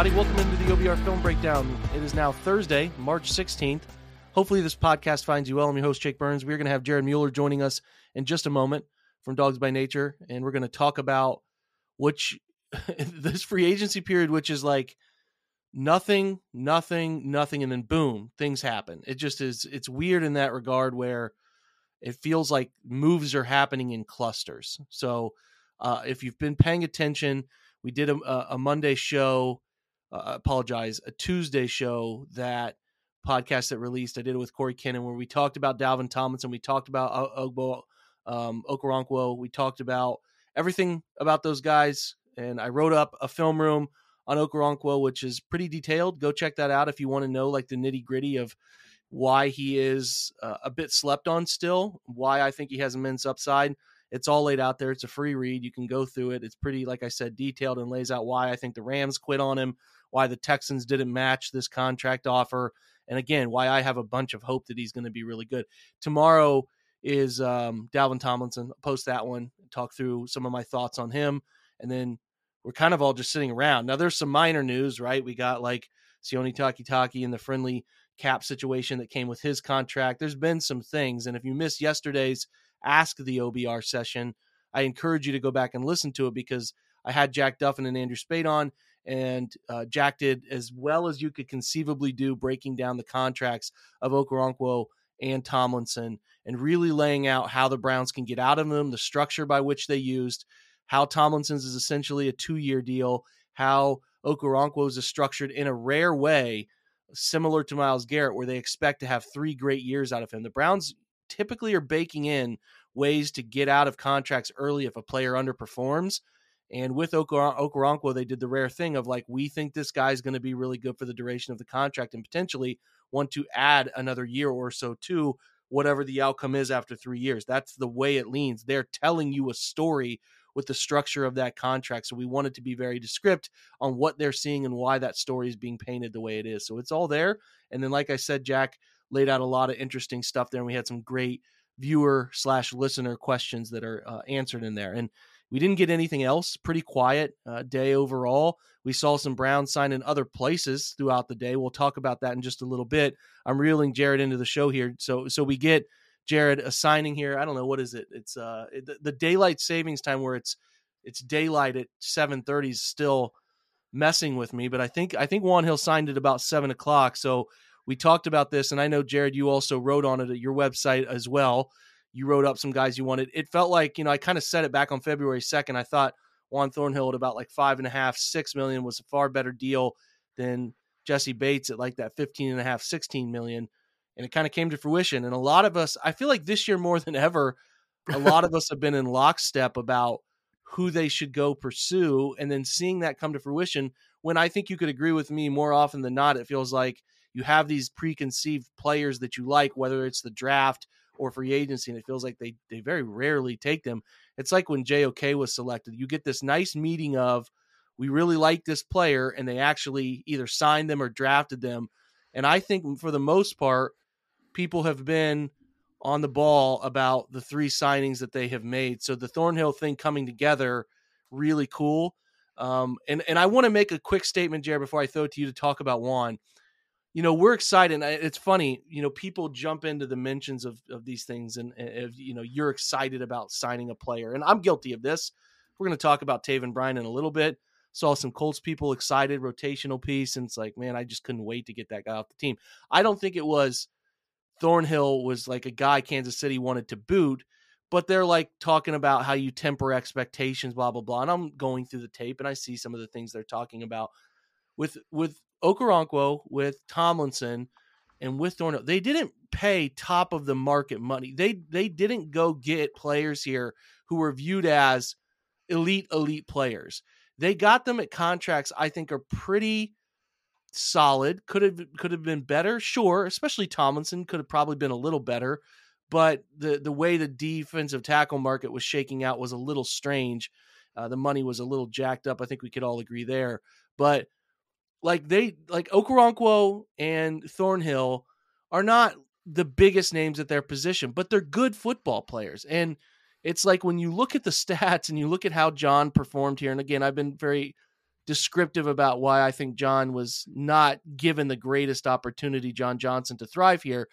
Everybody? Welcome into the OBR Film Breakdown. It is now Thursday, March 16th. Hopefully, this podcast finds you well. I'm your host, Jake Burns. We're going to have Jared Mueller joining us in just a moment from Dawgs by Nature, and we're going to talk about which this free agency period, which is like nothing, nothing, nothing, and then boom, things happen. It just is, it's weird in that regard where it feels like moves are happening in clusters. So, uh, if you've been paying attention, we did a, a a Monday show. Uh, apologize, a Tuesday show that podcast that released. I did it with Corey Kinnan where we talked about Dalvin Tomlinson. And we talked about Ogbo um, Okoronkwo. We talked about everything about those guys, and I wrote up a film room on Okoronkwo, which is pretty detailed. Go check that out if you want to know like the nitty gritty of why he is uh, a bit slept on still, why I think he has immense upside. It's all laid out there. It's a free read. You can go through it. It's pretty, like I said, detailed and lays out why I think the Rams quit on him, why the Texans didn't match this contract offer, and again, why I have a bunch of hope that he's going to be really good. Tomorrow is um, Dalvin Tomlinson. I'll post that one, talk through some of my thoughts on him, and then we're kind of all just sitting around. Now, there's some minor news, right? We got like Sione Takitaki and the friendly cap situation that came with his contract. There's been some things, and if you missed yesterday's Ask the OBR session, I encourage you to go back and listen to it because I had Jack Duffin and Andrew Spade on, and uh, Jack did as well as you could conceivably do, breaking down the contracts of Okoronkwo and Tomlinson, and really laying out how the Browns can get out of them, the structure by which they used, how Tomlinson's is essentially a two-year deal, how Okoronkwo's is structured in a rare way, similar to Myles Garrett, where they expect to have three great years out of him. The Browns typically are baking in ways to get out of contracts early if a player underperforms. And with Okor- Okoronkwo, they did the rare thing of like, we think this guy's going to be really good for the duration of the contract and potentially want to add another year or so to whatever the outcome is after three years. That's the way it leans. They're telling you a story with the structure of that contract. So we wanted it to be very descript on what they're seeing and why that story is being painted the way it is. So it's all there. And then, like I said, Jack laid out a lot of interesting stuff there, and we had some great viewer slash listener questions that are uh, answered in there. And we didn't get anything else. Pretty quiet uh, day overall. We saw some Browns sign in other places throughout the day. We'll talk about that in just a little bit. I'm reeling Jared into the show here, so so we get Jared a signing here. I don't know what is it. It's uh the, the daylight savings time where it's it's daylight at 7:30 is still messing with me, but I think I think Juan Hill signed it about seven o'clock. So we talked about this, and I know Jared, you also wrote on it at your website as well. You wrote up some guys you wanted. It felt like you know I kind of said it back on February second. I thought Juan Thornhill at about like five and a half, six million was a far better deal than Jesse Bates at like that 15 and a half, 16 million. And it kind of came to fruition. And a lot of us, I feel like this year more than ever, a lot of us have been in lockstep about who they should go pursue and then seeing that come to fruition when I think you could agree with me more often than not, it feels like you have these preconceived players that you like, whether it's the draft or free agency, and it feels like they they very rarely take them. It's like when JOK was selected. You get this nice meeting of we really like this player, and they actually either signed them or drafted them. And I think for the most part, people have been on the ball about the three signings that they have made. So the Thornhill thing coming together, really cool. Um, and and I want to make a quick statement, Jared, before I throw it to you to talk about Juan. You know, we're excited. It's funny, you know, people jump into the mentions of, of these things, and if you know you're excited about signing a player, and I'm guilty of this. We're going to talk about Taven Bryan in a little bit. Saw some Colts people excited, rotational piece, and it's like, man, I just couldn't wait to get that guy off the team. I don't think it was Thornhill was like a guy Kansas City wanted to boot, but they're like talking about how you temper expectations, blah blah blah. And I'm going through the tape and I see some of the things they're talking about with with Okoronkwo, with Tomlinson, and with Thornhill. They didn't pay top of the market money. They they didn't go get players here who were viewed as elite elite players. They got them at contracts I think are pretty solid. Could have could have been better, sure. Especially Tomlinson could have probably been a little better, but the the way the defensive tackle market was shaking out was a little strange. Uh, the money was a little jacked up. I think we could all agree there. But like they like Okoronkwo and Thornhill are not the biggest names at their position, but they're good football players. And it's like when you look at the stats and you look at how John performed here, and again, I've been very descriptive about why I think John was not given the greatest opportunity, John Johnson, to thrive here.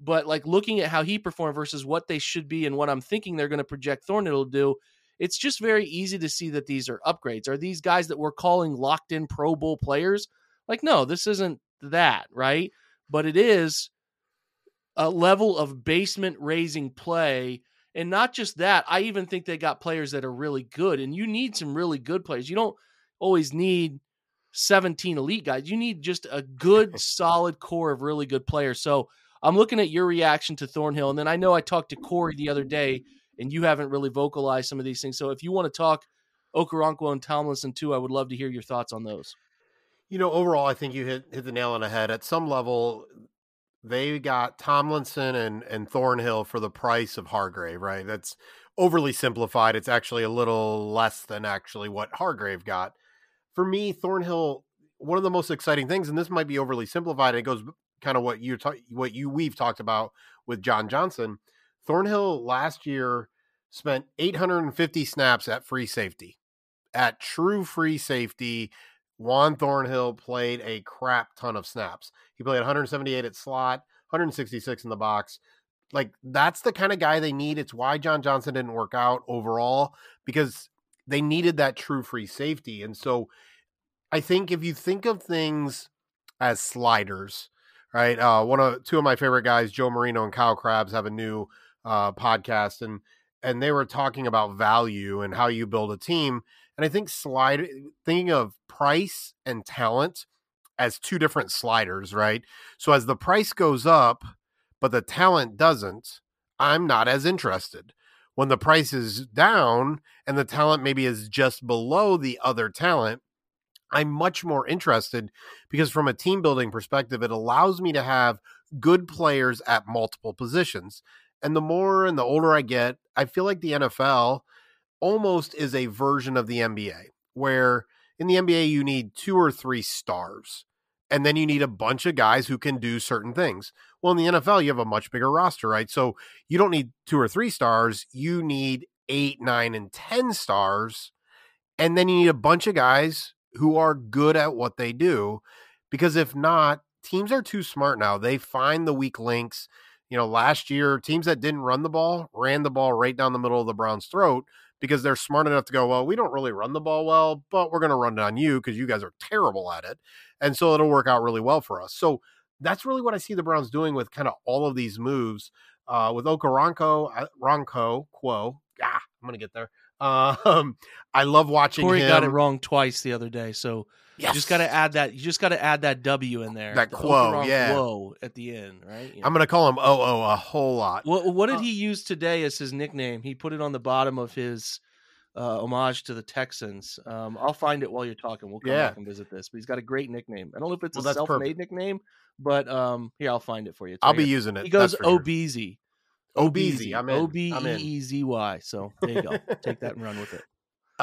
But like looking at how he performed versus what they should be and what I'm thinking they're going to project Thornhill to do, it's just very easy to see that these are upgrades. Are these guys that we're calling locked in Pro Bowl players? Like, no, this isn't that, right? But it is a level of basement raising play. And not just that, I even think they got players that are really good. And you need some really good players. You don't always need 17 elite guys. You need just a good, solid core of really good players. So I'm looking at your reaction to Thornhill. And then I know I talked to Corey the other day, and you haven't really vocalized some of these things. So if you want to talk Okoronkwo and Tomlinson too, I would love to hear your thoughts on those. You know, overall, I think you hit hit the nail on the head. At some level, they got Tomlinson and and Thornhill for the price of Hargrave, right? That's overly simplified. It's actually a little less than actually what Hargrave got for me, Thornhill, one of the most exciting things, and this might be overly simplified, it goes kind of what you ta- what you we've talked about with John Johnson. Thornhill last year spent 850 snaps at free safety. At true free safety, Juan Thornhill played a crap ton of snaps. He played 178 at slot, 166 in the box. Like that's the kind of guy they need. It's why John Johnson didn't work out overall because they needed that true free safety. And so I think if you think of things as sliders, right? Uh, one of two of my favorite guys, Joe Marino and Kyle Crabbs, have a new uh, podcast, and and they were talking about value and how you build a team. And I think slide thinking of price and talent as two different sliders, right? So as the price goes up, but the talent doesn't, I'm not as interested when the price is down and the talent maybe is just below the other talent, I'm much more interested because from a team building perspective, it allows me to have good players at multiple positions. And the more and the older I get, I feel like the NFL almost is a version of the NBA where in the NBA you need two or three stars and then you need a bunch of guys who can do certain things. Well, in the NFL, you have a much bigger roster, right? So you don't need two or three stars. You need eight, nine, and 10 stars. And then you need a bunch of guys who are good at what they do. Because if not, teams are too smart now. They find the weak links. You know, last year, teams that didn't run the ball ran the ball right down the middle of the Browns' throat because they're smart enough to go, well, we don't really run the ball well, but we're going to run it on you because you guys are terrible at it. And so it'll work out really well for us. So that's really what I see the Browns doing with kind of all of these moves. Uh, with Okoronkwo, uh, Ronco, Quo, ah, I'm going to get there. Um, I love watching Corey him. got it wrong twice the other day, so Yes. you just got to add that. You just got to add that W in there. That the quo, yeah. quo at the end, right? Yeah. I'm going to call him OO a whole lot. What, what did Uh, he use today as his nickname? He put it on the bottom of his uh, homage to the Texans. Um, I'll find it while you're talking. We'll come Yeah. back and visit this. But he's got a great nickname. I don't know if it's Well, a self-made perfect. nickname, but um, here I'll find it for you. It's I'll right be here. using it. He goes that's for sure. Obeezy. Obeezy. I'm in. O B I'm E in. E Z Y. So there you go. Take that and run with it.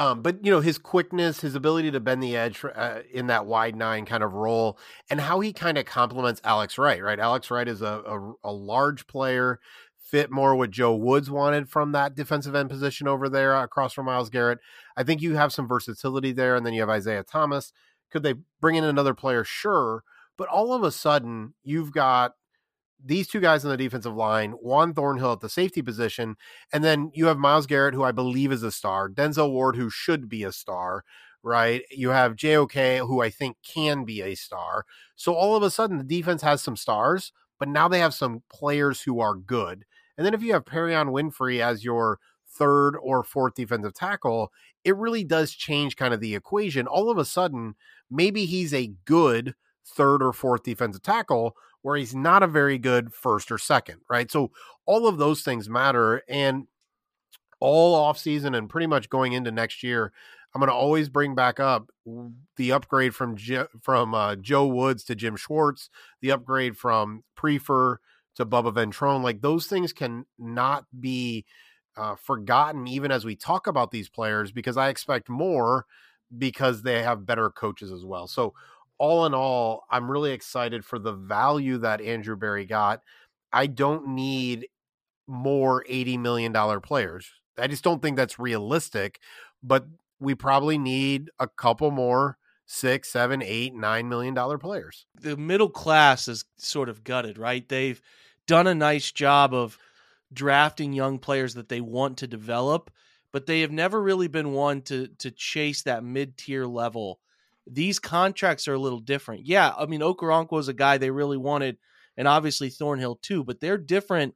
Um, but you know his quickness, his ability to bend the edge for, uh, in that wide nine kind of role, and how he kind of complements Alex Wright. Right, Alex Wright is a, a a large player, fit more what Joe Woods wanted from that defensive end position over there across from Myles Garrett. I think you have some versatility there, and then you have Isaiah Thomas. Could they bring in another player? Sure, but all of a sudden you've got these two guys on the defensive line, Juan Thornhill at the safety position, and then you have Myles Garrett, who I believe is a star, Denzel Ward, who should be a star, right? You have JOK, who I think can be a star. So all of a sudden, the defense has some stars, but now they have some players who are good. And then if you have Perrion Winfrey as your third or fourth defensive tackle, it really does change kind of the equation. All of a sudden, maybe he's a good third or fourth defensive tackle where he's not a very good first or second, right? So all of those things matter. And all offseason and pretty much going into next year, I'm going to always bring back up the upgrade from J- from uh, Joe Woods to Jim Schwartz, the upgrade from Priefer to Bubba Ventrone. Like those things can not be uh, forgotten, even as we talk about these players, because I expect more because they have better coaches as well. So all in all, I'm really excited for the value that Andrew Berry got. I don't need more $80 million players. I just don't think that's realistic, but we probably need a couple more six, seven, eight, nine million dollar players. The middle class is sort of gutted, right? They've done a nice job of drafting young players that they want to develop, but they have never really been one to to chase that mid tier level. These contracts are a little different. Yeah, I mean Okoronkwo was a guy they really wanted, and obviously Thornhill too, but they're different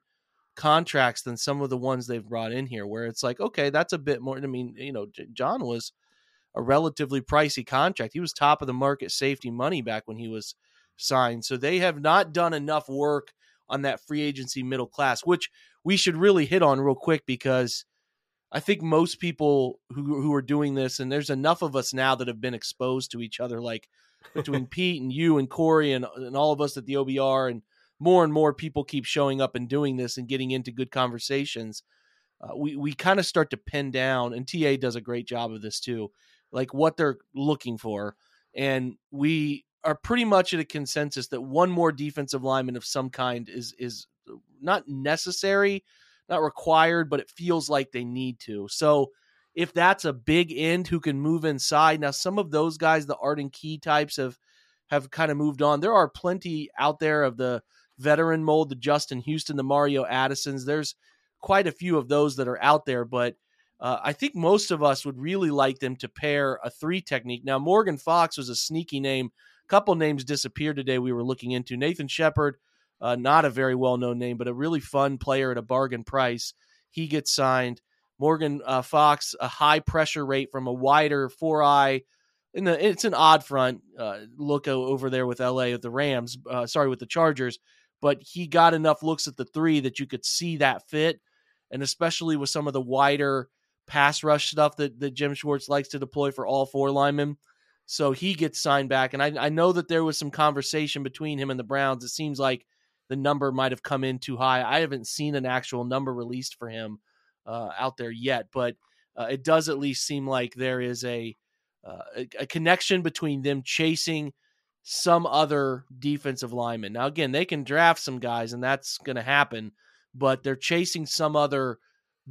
contracts than some of the ones they've brought in here, where it's like, okay, that's a bit more. I mean, you know, John was a relatively pricey contract. He was top of the market safety money back when he was signed. So they have not done enough work on that free agency middle class, which we should really hit on real quick because I think most people who who are doing this, and there's enough of us now that have been exposed to each other, like between Pete and you and Corey and, and all of us at the OBR, and more and more people keep showing up and doing this and getting into good conversations. Uh, we we kind of start to pin down, and TA does a great job of this too, like what they're looking for, and we are pretty much at a consensus that one more defensive lineman of some kind is is not necessary, not required, but it feels like they need to. So if that's a big end who can move inside, now some of those guys, the Arden Key types, have have kind of moved on. There are plenty out there of the veteran mold, the Justin Houston, the Mario Addisons. There's quite a few of those that are out there, but uh, I think most of us would really like them to pair a three technique. Now, Morgan Fox was a sneaky name. A couple names disappeared today. We were looking into Nathan Shepherd, uh, not a very well known name, but a really fun player at a bargain price. He gets signed. Morgan uh, Fox, a high pressure rate from a wider four eye. It's an odd front uh, look over there with LA at the Rams. Uh, sorry, with the Chargers, but he got enough looks at the three that you could see that fit, and especially with some of the wider pass rush stuff that, that Jim Schwartz likes to deploy for all four linemen. So he gets signed back. And I, I know that there was some conversation between him and the Browns. It seems like the number might have come in too high. I haven't seen an actual number released for him uh, out there yet, but uh, it does at least seem like there is a, uh, a, a connection between them chasing some other defensive lineman. Now, again, they can draft some guys, and that's going to happen, but they're chasing some other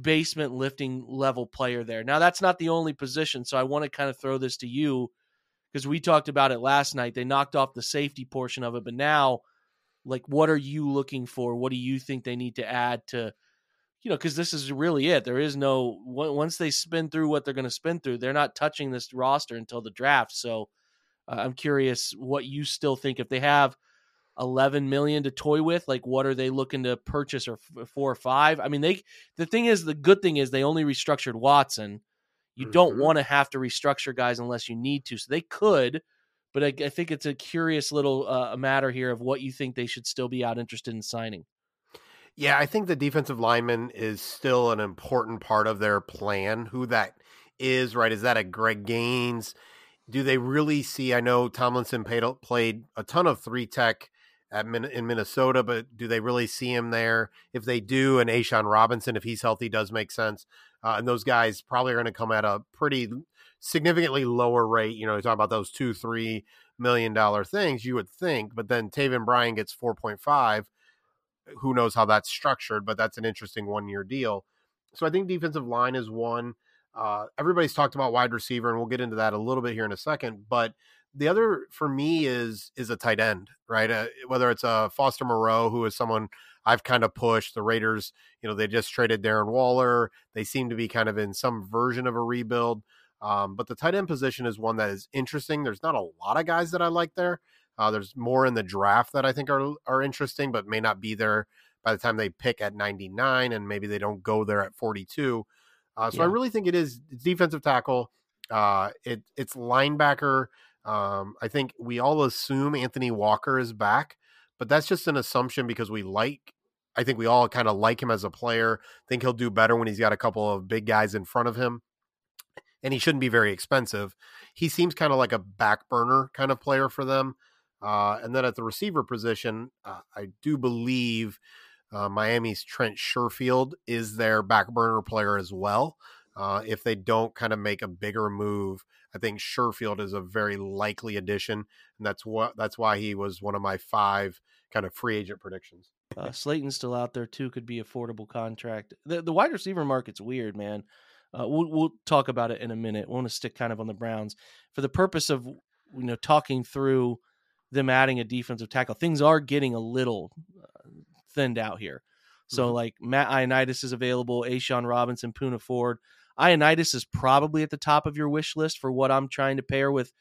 basement lifting level player there. Now, that's not the only position, so I want to kind of throw this to you because we talked about it last night. They knocked off the safety portion of it, but now, like, what are you looking for? What do you think they need to add to, you know, because this is really it. There is no once they spin through what they're going to spin through, they're not touching this roster until the draft. So, uh, I'm curious what you still think if they have 11 million to toy with like what are they looking to purchase or f- four or five i mean they the thing is the good thing is they only restructured watson you mm-hmm. don't want to have to restructure guys unless you need to so they could but i, I think it's a curious little uh, matter here of what you think they should still be out interested in signing yeah i think the defensive lineman is still an important part of their plan who that is right is that a greg gaines do they really see i know tomlinson played, played a ton of three tech at in Minnesota, but do they really see him there? If they do, and A'Shawn Robinson, if he's healthy, does make sense. Uh, and those guys probably are going to come at a pretty significantly lower rate. You know, you talk about those two, three million dollar things, you would think, but then Taven Bryan gets 4.5. Who knows how that's structured, but that's an interesting one year deal. So I think defensive line is one. Uh, everybody's talked about wide receiver, and we'll get into that a little bit here in a second. But the other for me is is a tight end, right? Uh, whether it's a uh, Foster Moreau, who is someone I've kind of pushed. The Raiders, you know, they just traded Darren Waller. They seem to be kind of in some version of a rebuild. Um, but the tight end position is one that is interesting. There's not a lot of guys that I like there. Uh, there's more in the draft that I think are are interesting, but may not be there by the time they pick at 99, and maybe they don't go there at 42. Uh, so yeah. I really think it is defensive tackle. Uh, it it's linebacker. Um, I think we all assume Anthony Walker is back, but that's just an assumption because we like. I think we all kind of like him as a player. Think he'll do better when he's got a couple of big guys in front of him, and he shouldn't be very expensive. He seems kind of like a back burner kind of player for them. Uh, and then at the receiver position, uh, I do believe uh, Miami's Trent Sherfield is their back burner player as well. Uh, if they don't kind of make a bigger move, I think Sherfield is a very likely addition, and that's what that's why he was one of my five kind of free agent predictions. Uh, Slayton's still out there too; could be affordable contract. The the wide receiver market's weird, man. Uh, we'll we'll talk about it in a minute. We want to stick kind of on the Browns for the purpose of you know talking through them adding a defensive tackle. Things are getting a little uh, thinned out here. So mm-hmm. like Matt Ioannidis is available, A'Shawn Robinson, Poona Ford. Ioannidis is probably at the top of your wish list for what I'm trying to pair with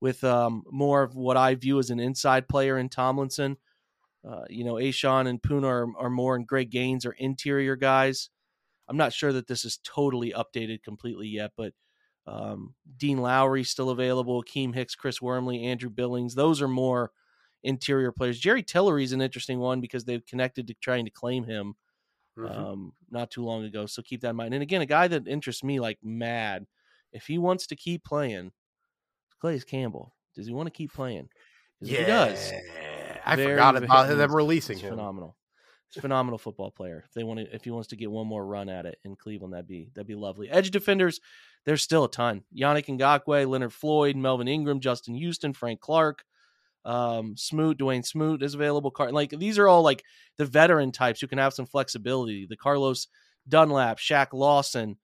with um, more of what I view as an inside player in Tomlinson. Uh, you know, A'Shawn and Poona are, are more, and Greg Gaines are interior guys. I'm not sure that this is totally updated completely yet, but um, Dean Lowry still available, Akiem Hicks, Chris Wormley, Andrew Billings. Those are more interior players. Jerry Tillery is an interesting one because they've connected to trying to claim him mm-hmm. um, not too long ago. So keep that in mind. And again, a guy that interests me like mad. If he wants to keep playing, Calais Campbell. Does he want to keep playing? Yeah, he does. I very, forgot about very, them releasing him. Phenomenal. Phenomenal football player. If they want to, if he wants to get one more run at it in Cleveland, that'd be that'd be lovely. Edge defenders, there's still a ton. Yannick Ngakoue, Leonard Floyd, Melvin Ingram, Justin Houston, Frank Clark, um, Smoot, Dawuane Smoot is available. Car- like these are all like the veteran types who can have some flexibility. The Carlos Dunlap, Shaq Lawson,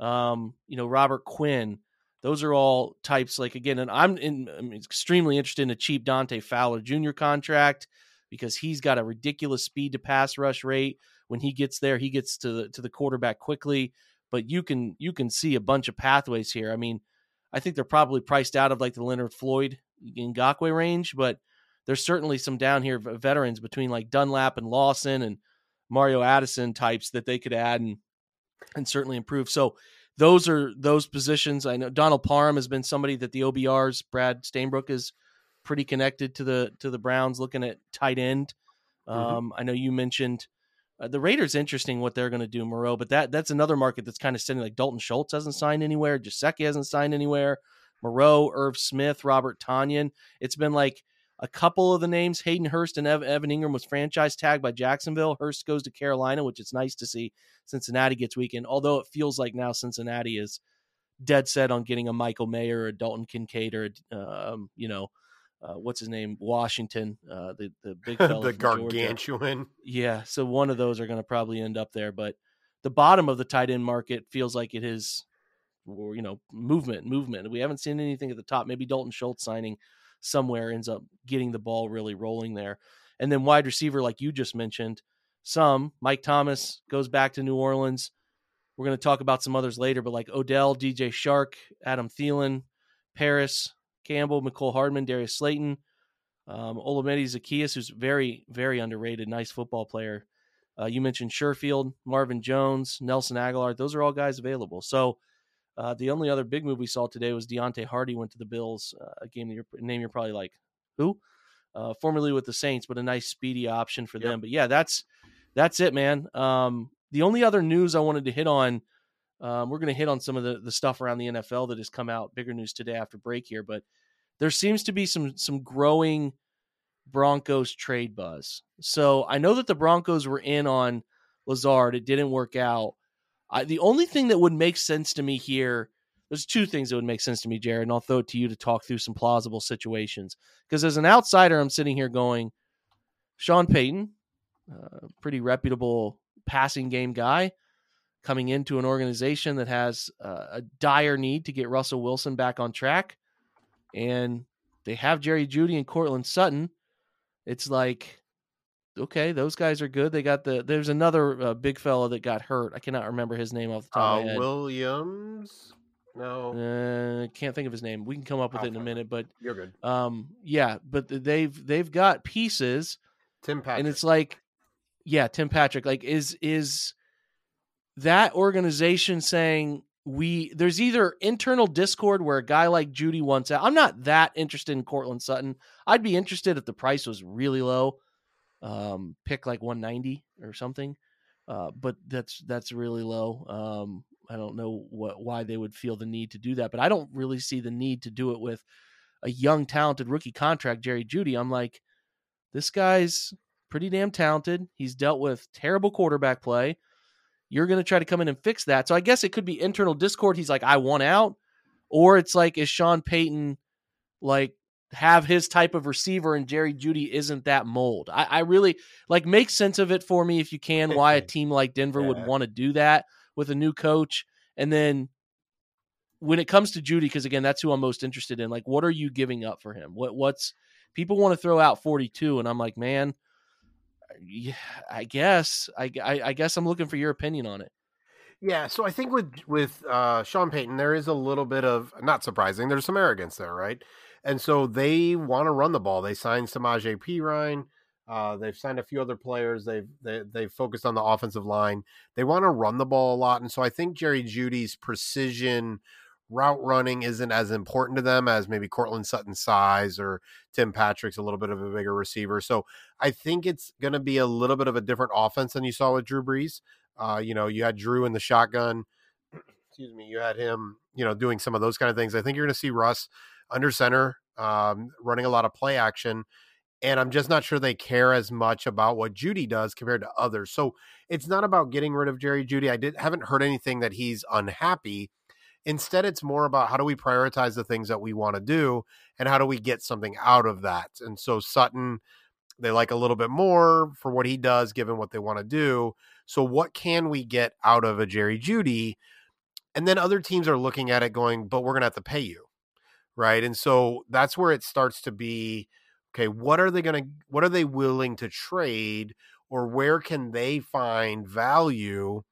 um, you know, Robert Quinn. Those are all types. Like again, and I'm, in, I'm extremely interested in a cheap Dante Fowler Jr. contract because he's got a ridiculous speed to pass rush rate. When he gets there, he gets to the to the quarterback quickly. But you can you can see a bunch of pathways here. I mean, I think they're probably priced out of like the Leonard Floyd Ngakoue range, but there's certainly some down here veterans between like Dunlap and Lawson and Mario Addison types that they could add and and certainly improve. So those are those positions. I know Donald Parham has been somebody that the OBRs Brad Stainbrook is pretty connected to the to the Browns looking at tight end. Mm-hmm. Um, I know you mentioned uh, the Raiders. Interesting what they're going to do, Moreau, but that that's another market that's kind of sitting like Dalton Schultz hasn't signed anywhere, Gesicki hasn't signed anywhere. Moreau, Irv Smith, Robert Tonyan. It's been like a couple of the names. Hayden Hurst and Evan Engram was franchise tagged by Jacksonville. Hurst goes to Carolina, which is nice to see. Cincinnati gets weakened, although it feels like now Cincinnati is dead set on getting a Michael Mayer or a Dalton Kincaid or um, you know uh, what's his name? Washington, uh, the the big the gargantuan. Georgia. Yeah, so one of those are going to probably end up there, but the bottom of the tight end market feels like it is or you know movement movement. We haven't seen anything at the top. Maybe dalton schultz signing somewhere ends up getting the ball really rolling there. And then wide receiver like you just mentioned some mike thomas goes back to new orleans. We're going to talk about some others later but like odell dj Chark, adam Thielen, parris campbell mecole hardman darius slayton um, olamide zaccheaus who's very very underrated nice football player uh, you mentioned Sherfield, Marvin Jones, Nelson Agholor. Those are all guys available. So uh, the only other big move we saw today was Deonte Harty went to the Bills, uh, a game that your name you're probably like, who? Uh, formerly with the Saints, but a nice speedy option for yep. them. But yeah, that's that's it, man. Um, the only other news I wanted to hit on, um, we're going to hit on some of the the stuff around the NFL that has come out. Bigger news today after break here, but there seems to be some some growing Broncos trade buzz. So I know that the Broncos were in on Lazard. It didn't work out. I, the only thing that would make sense to me here, there's two things that would make sense to me, Jared, and I'll throw it to you to talk through some plausible situations. Because as an outsider, I'm sitting here going, Sean Payton, uh, pretty reputable passing game guy, coming into an organization that has uh, a dire need to get Russell Wilson back on track. And they have Jerry Jeudy and Courtland Sutton. It's like, okay, those guys are good. They got the, there's another uh, big fella that got hurt. I cannot remember his name off the top Uh, of my head. Williams? No, Uh, can't think of his name. We can come up with I'll it in a minute, but you're good. um, yeah, but they've they've got pieces Tim Patrick. and it's like yeah tim patrick like is is that organization saying we there's either internal discord where a guy like jeudy wants out i'm not that interested in Courtland sutton i'd be interested if the price was really low um pick like 190 or something uh but that's that's really low um i don't know what why they would feel the need to do that but i don't really see the need to do it with a young talented rookie contract jerry jeudy i'm like this guy's pretty damn talented. He's dealt with terrible quarterback play. You're going to try to come in and fix that. So I guess it could be internal discord. He's like, I want out. Or it's like, is Sean Payton like have his type of receiver and Jerry Jeudy isn't that mold? I, I really like make sense of it for me if you can, why a team like Denver would want to do that with a new coach. And then when it comes to Jeudy, because again, that's who I'm most interested in. Like, what are you giving up for him? What what's people want to throw out 42, and I'm like, man, yeah, I guess I, I, guess I'm looking for your opinion on it. Yeah, so I think with with uh, Sean Payton, there is a little bit of not surprising. There's some arrogance there, right? And so they want to run the ball. They signed Samaje Perine. Uh, they've signed a few other players. They've they, they've focused on the offensive line. They want to run the ball a lot, and so I think Jerry Jeudy's precision route running isn't as important to them as maybe Courtland Sutton's size or Tim Patrick's a little bit of a bigger receiver. So I think it's going to be a little bit of a different offense than you saw with Drew Brees. Uh, you know, you had Drew in the shotgun. Excuse me. You had him, you know, doing some of those kind of things. I think you're going to see Russ under center, um, running a lot of play action. And I'm just not sure they care as much about what Jeudy does compared to others. So it's not about getting rid of Jerry Jeudy. I did haven't heard anything that he's unhappy. Instead, it's more about how do we prioritize the things that we want to do and how do we get something out of that. And so Sutton, they like a little bit more for what he does, given what they want to do. So, what can we get out of a Jerry Jeudy? And then other teams are looking at it going, but we're going to have to pay you. Right. And so that's where it starts to be okay, what are they going to, what are they willing to trade or where can they find value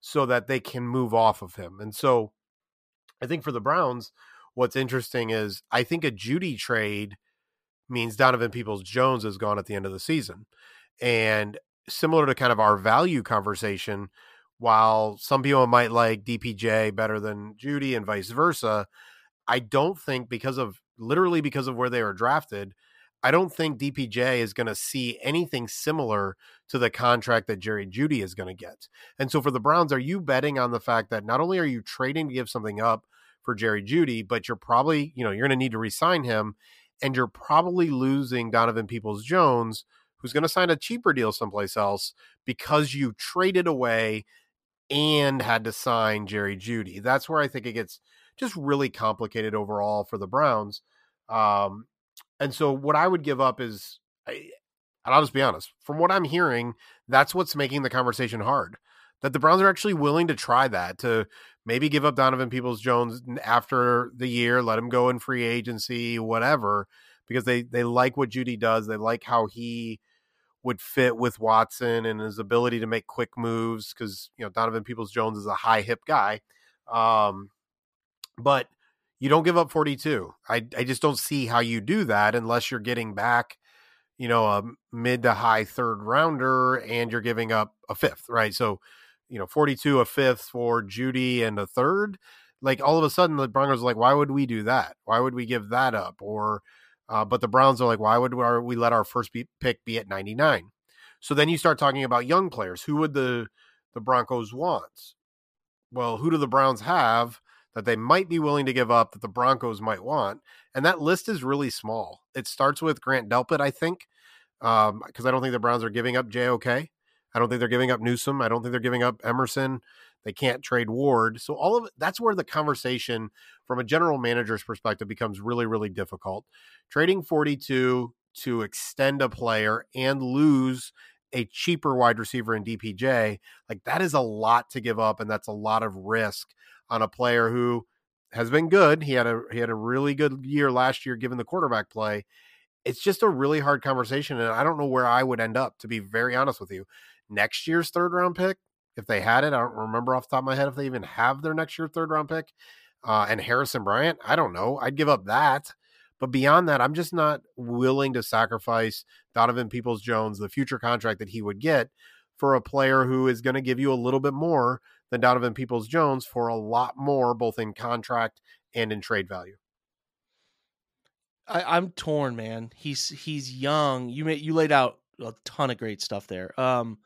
so that they can move off of him? And so I think for the Browns, what's interesting is I think a Jeudy trade means Donovan Peoples Jones is gone at the end of the season. And similar to kind of our value conversation, while some people might like DPJ better than Jeudy and vice versa, I don't think because of literally because of where they were drafted, I don't think DPJ is going to see anything similar to the contract that Jerry Jeudy is going to get. And so for the Browns, are you betting on the fact that not only are you trading to give something up for Jerry Jeudy, but you're probably, you know, you're going to need to resign him and you're probably losing Donovan Peoples Jones, who's going to sign a cheaper deal someplace else because you traded away and had to sign Jerry Jeudy. That's where I think it gets just really complicated overall for the Browns. Um, and so what I would give up is, and I'll just be honest, from what I'm hearing, that's what's making the conversation hard. That the Browns are actually willing to try that to maybe give up Donovan Peoples Jones after the year, let him go in free agency, whatever, because they they like what Jeudy does. They like how he would fit with Watson and his ability to make quick moves because you know Donovan Peoples Jones is a high hip guy. Um, but you don't give up 42. I I just don't see how you do that unless you're getting back, you know, a mid to high third rounder and you're giving up a fifth, right? So, you know, 42 a fifth for Jeudy and a third. Like all of a sudden the Broncos are like, why would we do that? Why would we give that up? Or uh, but the Browns are like, why would we let our first be, pick be at 99? So then you start talking about young players. Who would the the Broncos want? Well, who do the Browns have that they might be willing to give up that the Broncos might want? And that list is really small. It starts with Grant Delpit, I think, um, because I don't think the Browns are giving up JOK. I don't think they're giving up Newsome. I don't think they're giving up Emerson. They can't trade Ward. So all of that's where the conversation from a general manager's perspective becomes really, really difficult. Trading 42 to extend a player and lose a cheaper wide receiver in DPJ, like that is a lot to give up, and that's a lot of risk on a player who has been good. He had a he had a really good year last year given the quarterback play. It's just a really hard conversation, and I don't know where I would end up. To be very honest with you, next year's third round pick, if they had it, I don't remember off the top of my head if they even have their next year third round pick. Uh, and Harrison Bryant, I don't know. I'd give up that. But beyond that, I'm just not willing to sacrifice Donovan Peoples Jones, the future contract that he would get for a player who is going to give you a little bit more than Donovan Peoples Jones for a lot more, both in contract and in trade value. I, am torn, man. He's he's young. You made you laid out a ton of great stuff there. Um,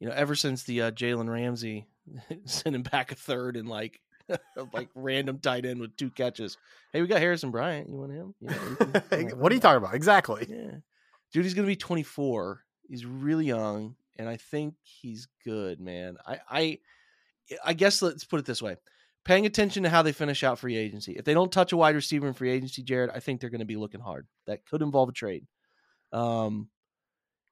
you know, ever since the uh, Jalen Ramsey sending back a third and like like random tight end with two catches. Hey, we got Harrison Bryant. You want him? Yeah. Can, what are you talking about? Exactly. Yeah. Dude, he's gonna be 24. He's really young, and I think he's good, man. I I I guess let's put it this way. Paying attention to how they finish out free agency. If they don't touch a wide receiver in free agency, Jared, I think they're going to be looking hard. That could involve a trade. Um,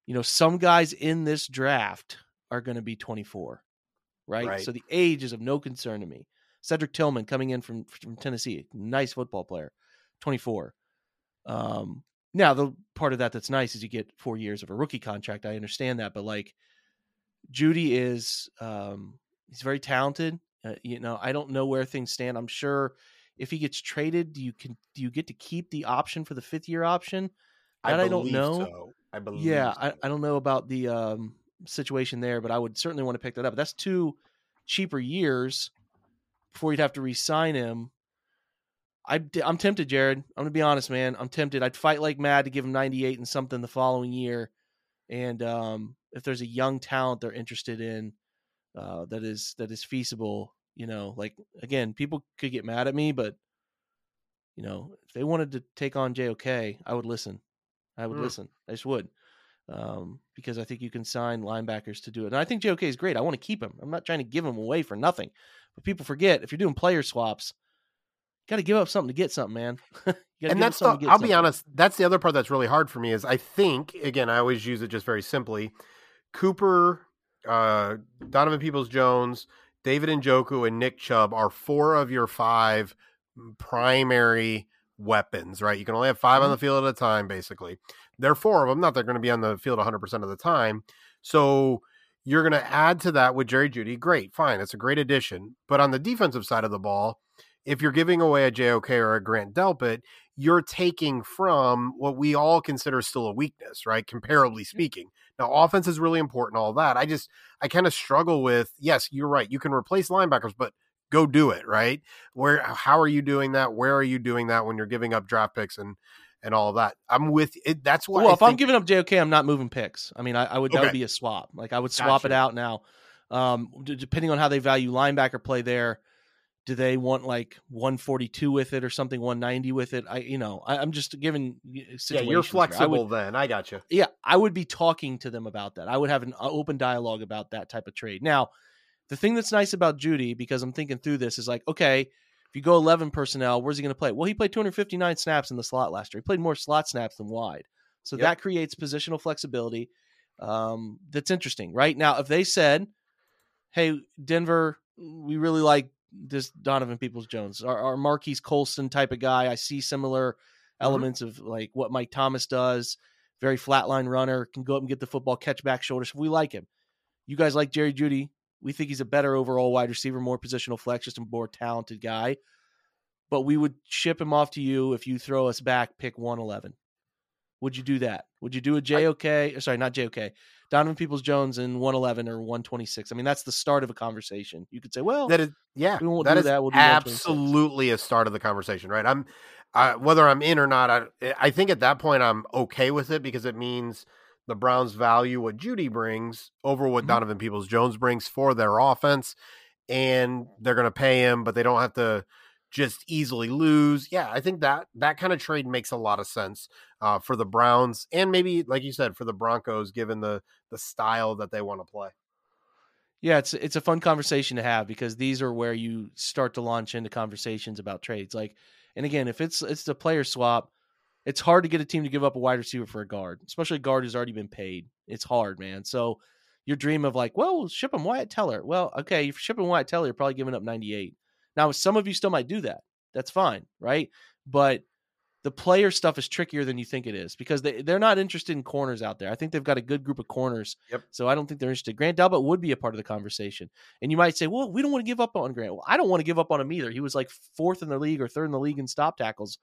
you know, some guys in this draft are going to be 24, right? right? So the age is of no concern to me. Cedric Tillman coming in from from Tennessee, nice football player, 24. Um, now the part of that that's nice is you get four years of a rookie contract. I understand that, but like Jeudy is, um, he's very talented. Uh, you know, I don't know where things stand. I'm sure if he gets traded, do you can do you get to keep the option for the fifth year option? That I, I don't know. So. I believe. Yeah, so. I, I don't know about the um, situation there, but I would certainly want to pick that up. That's two cheaper years before you'd have to re-sign him. I, I'm tempted, Jared. I'm gonna be honest, man. I'm tempted. I'd fight like mad to give him 98 and something the following year. And um, if there's a young talent they're interested in, uh, that is that is feasible, you know, like again, people could get mad at me, but you know, if they wanted to take on JOK, I would listen. I would mm. listen. I just would. Um, because I think you can sign linebackers to do it. And I think JOK is great. I want to keep him. I'm not trying to give him away for nothing. But people forget if you're doing player swaps, you got to give up something to get something, man. and that's the, I'll something. be honest, that's the other part that's really hard for me is I think again I always use it just very simply. Cooper, uh, Donovan Peoples Jones, David Njoku, and Nick Chubb are four of your five primary weapons, right? You can only have 5 mm-hmm. on the field at a time, basically. There are four of them. Not they're going to be on the field 100% of the time. So you're going to add to that with Jerry Jeudy. Great, fine. It's a great addition. But on the defensive side of the ball, if you're giving away a JOK or a Grant Delpit, you're taking from what we all consider still a weakness, right? Comparably speaking. Now, offense is really important, all that. I just, I kind of struggle with, yes, you're right. You can replace linebackers, but go do it, right? Where how are you doing that? Where are you doing that when you're giving up draft picks and and all of that? I'm with it. That's why. Well, I if think... I'm giving up JOK, I'm not moving picks. I mean, I, I would that would be a swap. Like I would swap gotcha. it out now. Um, d- depending on how they value linebacker play there, do they want like 142 with it or something 190 with it? I you know I, am just giving. Yeah, you're flexible would, then. I got you. Yeah, I would be talking to them about that. I would have an uh, open dialogue about that type of trade. Now the thing that's nice about jeudy because I'm thinking through this, is like, okay, if you go 11 personnel, where's he going to play? Well, he played 259 snaps in the slot last year. He played more slot snaps than wide. So yep. that creates positional flexibility. Um, that's interesting, right? Now, if they said, hey, Denver, we really like this Donovan Peoples Jones, our, our Marquise Colston type of guy. I see similar mm-hmm. elements of like what Mike Thomas does. Very flatline runner, can go up and get the football, catch back shoulders. We like him. You guys like Jerry Jeudy. We think he's a better overall wide receiver, more positional flex, just a more talented guy. But we would ship him off to you if you throw us back pick 111. Would you do that? Would you do a JOK? I, sorry, not JOK. Donovan Peoples Jones in 111 or 126. I mean, that's the start of a conversation. You could say, well, that is, yeah, we won't that do that. We'll do absolutely a start of the conversation, right? I'm, uh, whether I'm in or not, I, I think at that point I'm okay with it because it means – the Browns value what Jeudy brings over what mm-hmm. Donovan Peoples Jones brings for their offense, and they're going to pay him, but they don't have to just easily lose. Yeah, I think that that kind of trade makes a lot of sense uh, for the Browns and maybe, like you said, for the Broncos, given the the style that they want to play. Yeah, it's it's a fun conversation to have because these are where you start to launch into conversations about trades. Like, and again, if it's it's the player swap, it's hard to get a team to give up a wide receiver for a guard, especially a guard who's already been paid. It's hard, man. So your dream of like, well, ship him Wyatt Teller. Well, okay, if you're shipping Wyatt Teller, you're probably giving up 98. Now, some of you still might do that. That's fine, right? But the player stuff is trickier than you think it is because they, they're not interested in corners out there. I think they've got a good group of corners. Yep. So I don't think they're interested. Grant Delpit would be a part of the conversation. And you might say, well, we don't want to give up on Grant. Well, I don't want to give up on him either. He was like fourth in the league or third in the league in stop tackles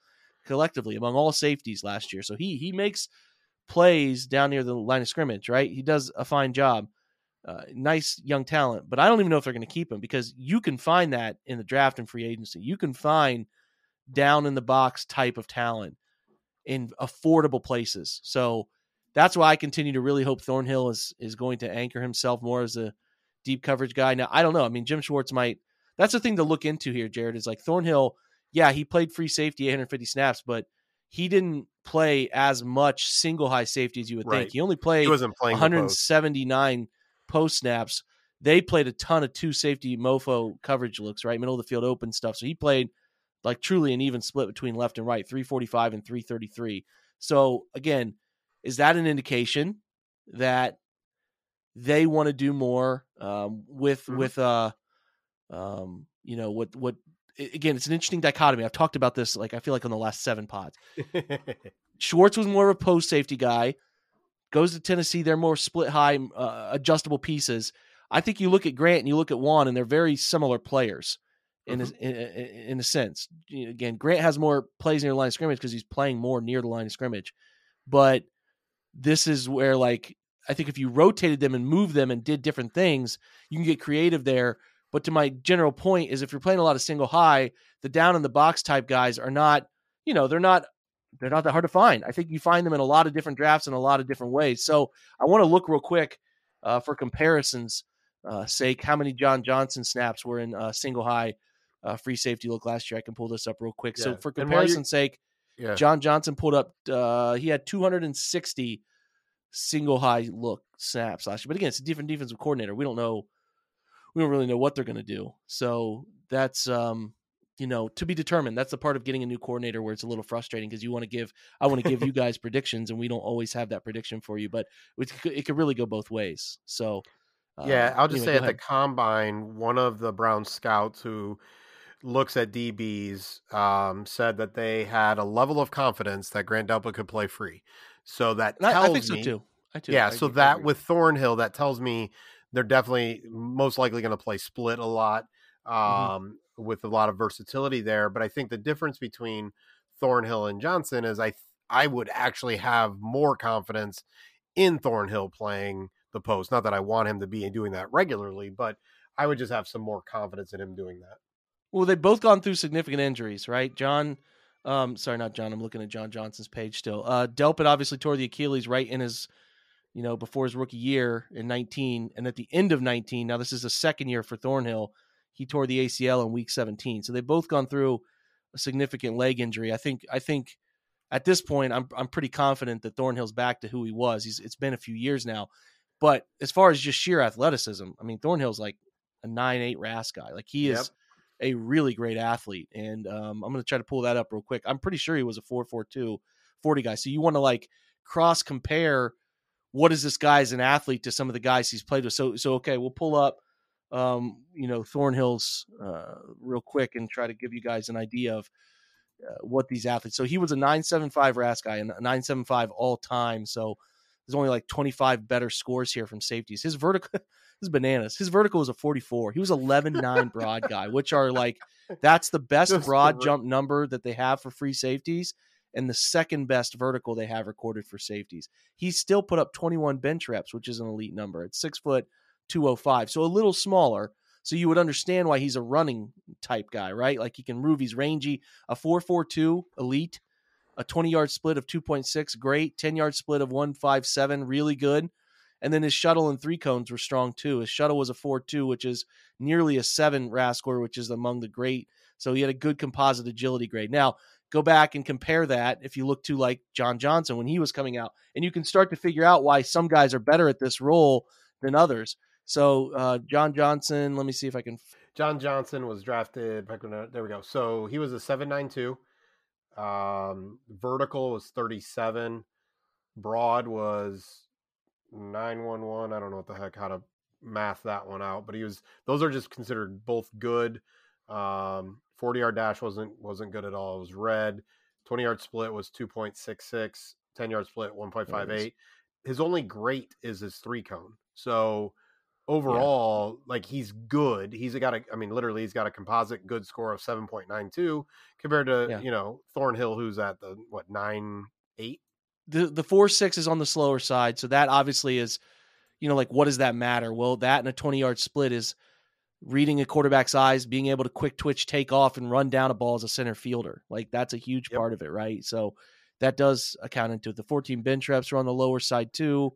collectively among all safeties last year. So he he makes plays down near the line of scrimmage, right? He does a fine job. Uh, nice young talent, but I don't even know if they're going to keep him because you can find that in the draft and free agency. You can find down in the box type of talent in affordable places. So that's why I continue to really hope Thornhill is is going to anchor himself more as a deep coverage guy. Now I don't know. I mean, Jim Schwartz might. That's the thing to look into here, Jared. Is like Thornhill. Yeah, he played free safety 850 snaps, but he didn't play as much single high safety as you would Right. think. He only played He wasn't playing 179 post snaps. They played a ton of two safety mofo coverage looks, right? Middle of the field open stuff. So he played like truly an even split between left and right, 345 and 333. So again, is that an indication that they want to do more um, with Mhm. with uh um you know what what again it's an interesting dichotomy i've talked about this like i feel like on the last seven pods Schwartz was more of a post safety guy. Goes to Tennessee, they're more split high, uh, adjustable pieces. I think you look at Grant and you look at Juan, and they're very similar players in a, in, in, in a sense. Again, Grant has more plays near the line of scrimmage because he's playing more near the line of scrimmage. But this is where, like, I think if you rotated them and moved them and did different things, you can get creative there. But to my general point is, if you're playing a lot of single high, the down in the box type guys are not, you know, they're not they're not that hard to find. I think you find them in a lot of different drafts in a lot of different ways. So I want to look real quick uh, for comparisons' uh, sake. How many John Johnson snaps were in uh, single high uh, free safety look last year? I can pull this up real quick. So for comparison's sake, yeah. John Johnson pulled up. Uh, he had 260 single high look snaps last year. But again, it's a different defensive coordinator. We don't know. We don't really know what they're going to do. So that's um, you know to be determined. That's the part of getting a new coordinator where it's a little frustrating because you want to give. I want to give you guys predictions, and we don't always have that prediction for you. But it, could- it could really go both ways. So. Yeah, uh, I'll just anyway, say at the combine, one of the Brown scouts who looks at DBs um, said that they had a level of confidence that Grant Delpit could play free. So that And I, tells I think so me, too. I too. yeah. I so that with Thornhill, that tells me they're definitely most likely going to play split a lot um, Mm-hmm. With a lot of versatility there. But I think the difference between Thornhill and Johnson is I I would actually have more confidence in Thornhill playing the post. Not that I want him to be doing that regularly, but I would just have some more confidence in him doing that. Well, they've both gone through significant injuries, right? John, um, sorry, not John. I'm looking at John Johnson's page still. Uh, Delpit obviously tore the Achilles right in his, you know, before his rookie year in 19, and at the end of 19. Now this is the second year for Thornhill. He tore the ACL in week 17. So they've both gone through a significant leg injury. I think. I think at this point, I'm I'm pretty confident that Thornhill's back to who he was. He's it's been a few years now, but as far as just sheer athleticism, I mean, Thornhill's like a nine eight RAS guy. Like he is Yep. a really great athlete. And um, I'm going to try to pull that up real quick. I'm pretty sure he was a 4.42 40 guy. So you want to like cross compare what is this guy as an athlete to some of the guys he's played with. So, so okay, we'll pull up, um, you know, Thornhill's uh, real quick and try to give you guys an idea of uh, what these athletes. So he was a 975 RAS guy and a 975 all time. So there's only like 25 better scores here from safeties. His vertical is bananas. His vertical was a 44. He was 11-9 broad guy, which are like that's the best Just broad the jump number that they have for free safeties and the second best vertical they have recorded for safeties. He still put up 21 bench reps, which is an elite number. It's six foot 205. So a little smaller. So you would understand why he's a running type guy, right? Like he can move, he's rangy, a 442 elite, a 20 yard split of 2.6, great, 10 yard split of 157, really good. And then his shuttle and three cones were strong too. His shuttle was a 4 2, which is nearly a seven RAS score, which is among the great. So he had a good composite agility grade. Now, go back and compare that if you look to like John Johnson when he was coming out, and you can start to figure out why some guys are better at this role than others. So, uh, John Johnson, let me see if I can. John Johnson was drafted. There we go. So he was a 792. Um, vertical was 37. Broad was 911. I don't know what the heck how to math that one out, but he was those are just considered both good. Um 40 yard dash wasn't wasn't good at all. It was red. 20 yard split was 2.66, 10 yard split 1.58. His only great is his three cone. So overall, yeah. like he's good. He's got a I mean literally he's got a composite good score of 7.92 compared to, yeah. you know, Thornhill who's at the what 9 8 the the four six is on the slower side, so that obviously is, you know, like what does that matter? Well, that and a twenty yard split is reading a quarterback's eyes, being able to quick twitch, take off, and run down a ball as a center fielder. Like that's a huge yep. part of it, right? So that does account into it. The 14 bench reps are on the lower side too.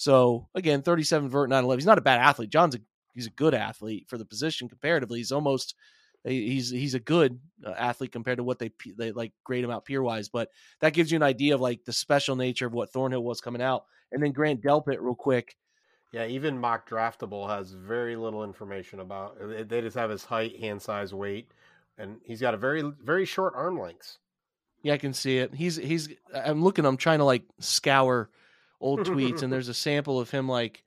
So again, 37 vert 911. He's not a bad athlete. John's a he's a good athlete for the position comparatively. He's almost he's he's a good uh, athlete compared to what they they like grade him out peer wise. But that gives you an idea of like the special nature of what Thornhill was coming out. And then Grant Delpit, real quick. Yeah, even mock draftable has very little information about. They just have his height, hand size, weight, and he's got a very very short arm lengths. Yeah, I can see it. He's he's. I'm looking. I'm trying to like scour old tweets, and there's a sample of him like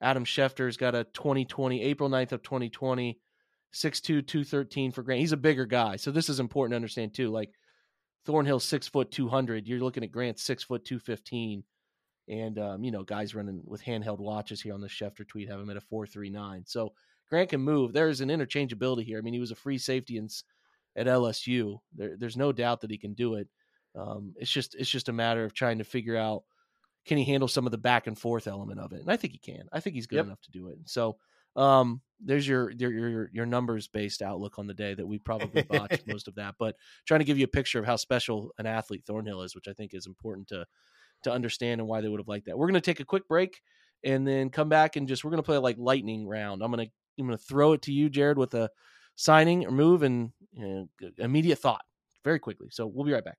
Adam Schefter's got a 2020 April 9th of 2020 6'2", 213 for Grant. He's a bigger guy, so this is important to understand too. Like Thornhill six foot two hundred, you're looking at Grant six foot two fifteen, and um, you know guys running with handheld watches here on the Schefter tweet have him at a four three nine. So Grant can move. There's an interchangeability here. I mean, he was a free safety in, at LSU. There, there's no doubt that he can do it. Um, it's just it's just a matter of trying to figure out can he handle some of the back and forth element of it, and I think he can. I think he's good yep. enough to do it. So um, there's your, your your your numbers based outlook on the day that we probably botched most of that, but trying to give you a picture of how special an athlete Thornhill is, which I think is important to to understand and why they would have liked that. We're going to take a quick break and then come back and just we're going to play like lightning round. I'm going to I'm going to throw it to you, Jared, with a signing or move and you know, immediate thought very quickly. So we'll be right back.